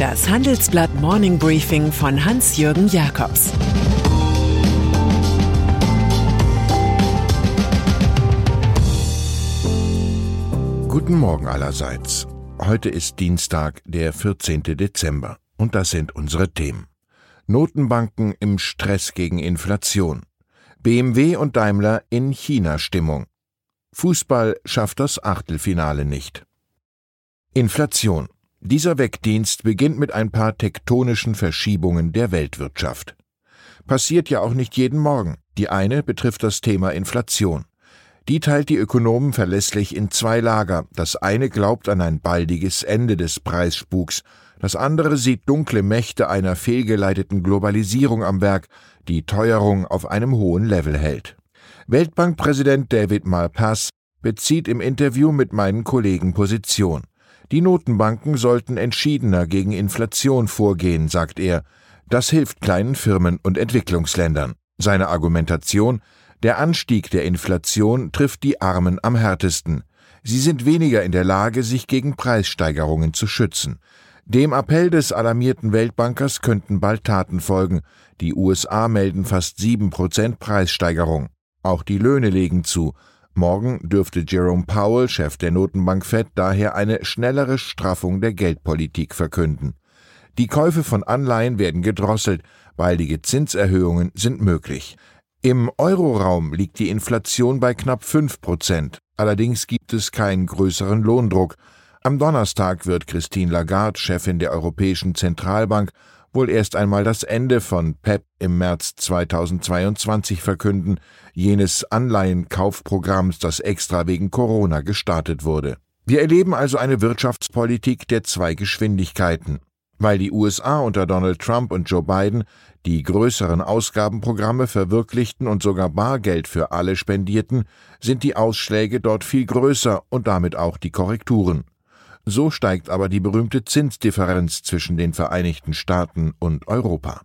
Das Handelsblatt Morning Briefing von Hans-Jürgen Jakobs Guten Morgen allerseits. Heute ist Dienstag, der 14. Dezember. Und das sind unsere Themen. Notenbanken im Stress gegen Inflation. BMW und Daimler in China-Stimmung. Fußball schafft das Achtelfinale nicht. Inflation. Dieser Wegdienst beginnt mit ein paar tektonischen Verschiebungen der Weltwirtschaft. Passiert ja auch nicht jeden Morgen. Die eine betrifft das Thema Inflation. Die teilt die Ökonomen verlässlich in zwei Lager. Das eine glaubt an ein baldiges Ende des Preisspuks, das andere sieht dunkle Mächte einer fehlgeleiteten Globalisierung am Werk, die Teuerung auf einem hohen Level hält. Weltbankpräsident David Malpass bezieht im Interview mit meinen Kollegen Position. Die Notenbanken sollten entschiedener gegen Inflation vorgehen, sagt er. Das hilft kleinen Firmen und Entwicklungsländern. Seine Argumentation Der Anstieg der Inflation trifft die Armen am härtesten. Sie sind weniger in der Lage, sich gegen Preissteigerungen zu schützen. Dem Appell des alarmierten Weltbankers könnten bald Taten folgen. Die USA melden fast sieben Prozent Preissteigerung. Auch die Löhne legen zu. Morgen dürfte Jerome Powell, Chef der Notenbank Fed, daher eine schnellere Straffung der Geldpolitik verkünden. Die Käufe von Anleihen werden gedrosselt, baldige Zinserhöhungen sind möglich. Im Euroraum liegt die Inflation bei knapp 5 Prozent. Allerdings gibt es keinen größeren Lohndruck. Am Donnerstag wird Christine Lagarde, Chefin der Europäischen Zentralbank, wohl erst einmal das Ende von PEP im März 2022 verkünden, jenes Anleihenkaufprogramms, das extra wegen Corona gestartet wurde. Wir erleben also eine Wirtschaftspolitik der zwei Geschwindigkeiten. Weil die USA unter Donald Trump und Joe Biden die größeren Ausgabenprogramme verwirklichten und sogar Bargeld für alle spendierten, sind die Ausschläge dort viel größer und damit auch die Korrekturen. So steigt aber die berühmte Zinsdifferenz zwischen den Vereinigten Staaten und Europa.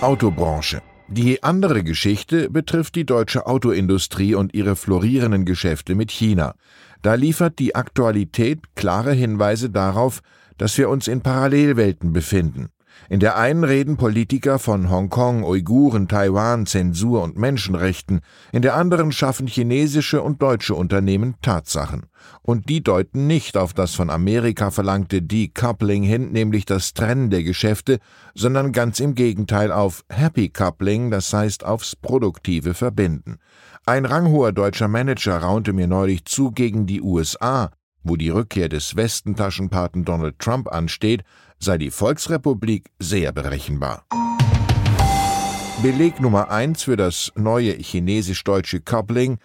Autobranche. Die andere Geschichte betrifft die deutsche Autoindustrie und ihre florierenden Geschäfte mit China. Da liefert die Aktualität klare Hinweise darauf, dass wir uns in Parallelwelten befinden. In der einen reden Politiker von Hongkong, Uiguren, Taiwan, Zensur und Menschenrechten, in der anderen schaffen chinesische und deutsche Unternehmen Tatsachen. Und die deuten nicht auf das von Amerika verlangte Decoupling hin, nämlich das Trennen der Geschäfte, sondern ganz im Gegenteil auf Happy Coupling, das heißt aufs produktive Verbinden. Ein ranghoher deutscher Manager raunte mir neulich zu gegen die USA, wo die Rückkehr des Westentaschenpaten Donald Trump ansteht, sei die Volksrepublik sehr berechenbar. Beleg Nummer eins für das neue chinesisch-deutsche Coupling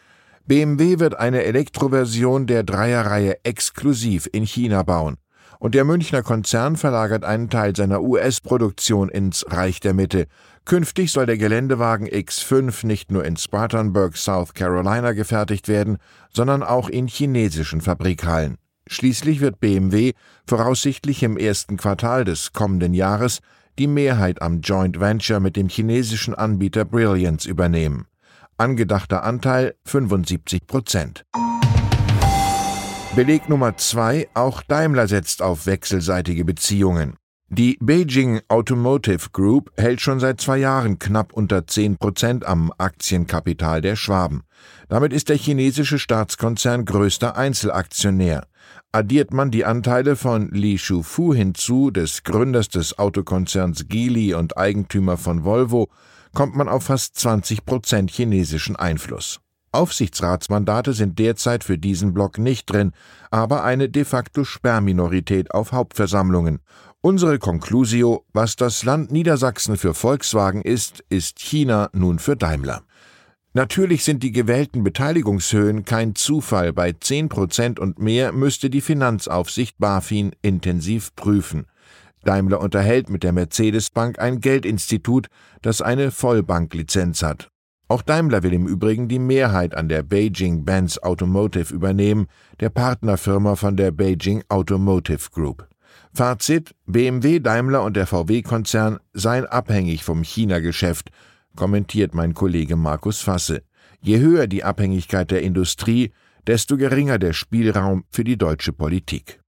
BMW wird eine Elektroversion der Dreierreihe exklusiv in China bauen. Und der Münchner Konzern verlagert einen Teil seiner US-Produktion ins Reich der Mitte. Künftig soll der Geländewagen X5 nicht nur in Spartanburg, South Carolina gefertigt werden, sondern auch in chinesischen Fabrikhallen. Schließlich wird BMW voraussichtlich im ersten Quartal des kommenden Jahres die Mehrheit am Joint Venture mit dem chinesischen Anbieter Brilliance übernehmen. Angedachter Anteil 75 Prozent. Beleg Nummer zwei: Auch Daimler setzt auf wechselseitige Beziehungen. Die Beijing Automotive Group hält schon seit zwei Jahren knapp unter 10 Prozent am Aktienkapital der Schwaben. Damit ist der chinesische Staatskonzern größter Einzelaktionär. Addiert man die Anteile von Li Shufu hinzu, des Gründers des Autokonzerns Geely und Eigentümer von Volvo, kommt man auf fast 20 Prozent chinesischen Einfluss. Aufsichtsratsmandate sind derzeit für diesen Block nicht drin, aber eine de facto Sperrminorität auf Hauptversammlungen. Unsere Conclusio, was das Land Niedersachsen für Volkswagen ist, ist China nun für Daimler. Natürlich sind die gewählten Beteiligungshöhen kein Zufall. Bei 10 Prozent und mehr müsste die Finanzaufsicht BaFin intensiv prüfen. Daimler unterhält mit der Mercedes-Bank ein Geldinstitut, das eine Vollbanklizenz hat. Auch Daimler will im Übrigen die Mehrheit an der Beijing Benz Automotive übernehmen, der Partnerfirma von der Beijing Automotive Group. Fazit: BMW, Daimler und der VW-Konzern seien abhängig vom China-Geschäft, kommentiert mein Kollege Markus Fasse. Je höher die Abhängigkeit der Industrie, desto geringer der Spielraum für die deutsche Politik.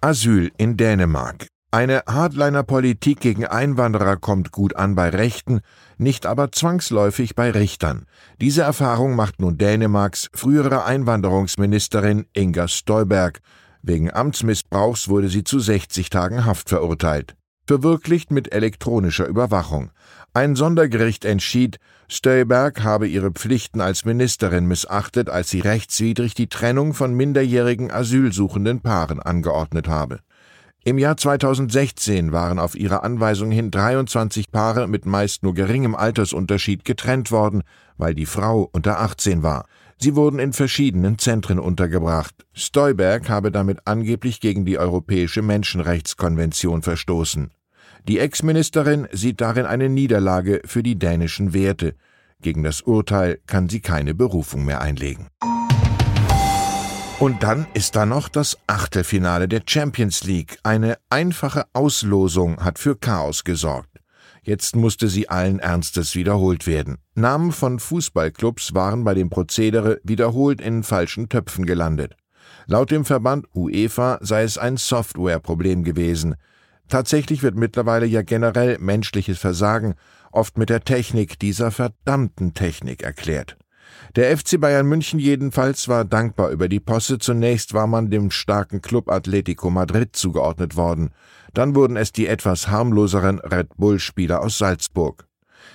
Asyl in Dänemark. Eine Hardliner-Politik gegen Einwanderer kommt gut an bei Rechten, nicht aber zwangsläufig bei Richtern. Diese Erfahrung macht nun Dänemarks frühere Einwanderungsministerin Inga Stolberg. Wegen Amtsmissbrauchs wurde sie zu 60 Tagen Haft verurteilt. Verwirklicht mit elektronischer Überwachung. Ein Sondergericht entschied, Stolberg habe ihre Pflichten als Ministerin missachtet, als sie rechtswidrig die Trennung von minderjährigen asylsuchenden Paaren angeordnet habe. Im Jahr 2016 waren auf ihre Anweisung hin 23 Paare mit meist nur geringem Altersunterschied getrennt worden, weil die Frau unter 18 war. Sie wurden in verschiedenen Zentren untergebracht. Stolberg habe damit angeblich gegen die Europäische Menschenrechtskonvention verstoßen. Die Ex-Ministerin sieht darin eine Niederlage für die dänischen Werte. Gegen das Urteil kann sie keine Berufung mehr einlegen. Und dann ist da noch das Achtelfinale der Champions League. Eine einfache Auslosung hat für Chaos gesorgt. Jetzt musste sie allen Ernstes wiederholt werden. Namen von Fußballclubs waren bei dem Prozedere wiederholt in falschen Töpfen gelandet. Laut dem Verband UEFA sei es ein Softwareproblem gewesen. Tatsächlich wird mittlerweile ja generell menschliches Versagen oft mit der Technik dieser verdammten Technik erklärt. Der FC Bayern München jedenfalls war dankbar über die Posse. Zunächst war man dem starken Club Atletico Madrid zugeordnet worden. Dann wurden es die etwas harmloseren Red Bull-Spieler aus Salzburg.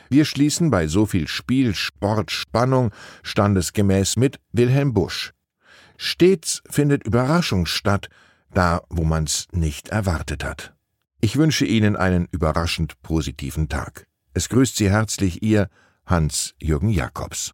Wir schließen bei so viel Spiel, Sport, Spannung standesgemäß mit Wilhelm Busch. Stets findet Überraschung statt, da wo man's nicht erwartet hat. Ich wünsche Ihnen einen überraschend positiven Tag. Es grüßt Sie herzlich Ihr Hans-Jürgen Jakobs.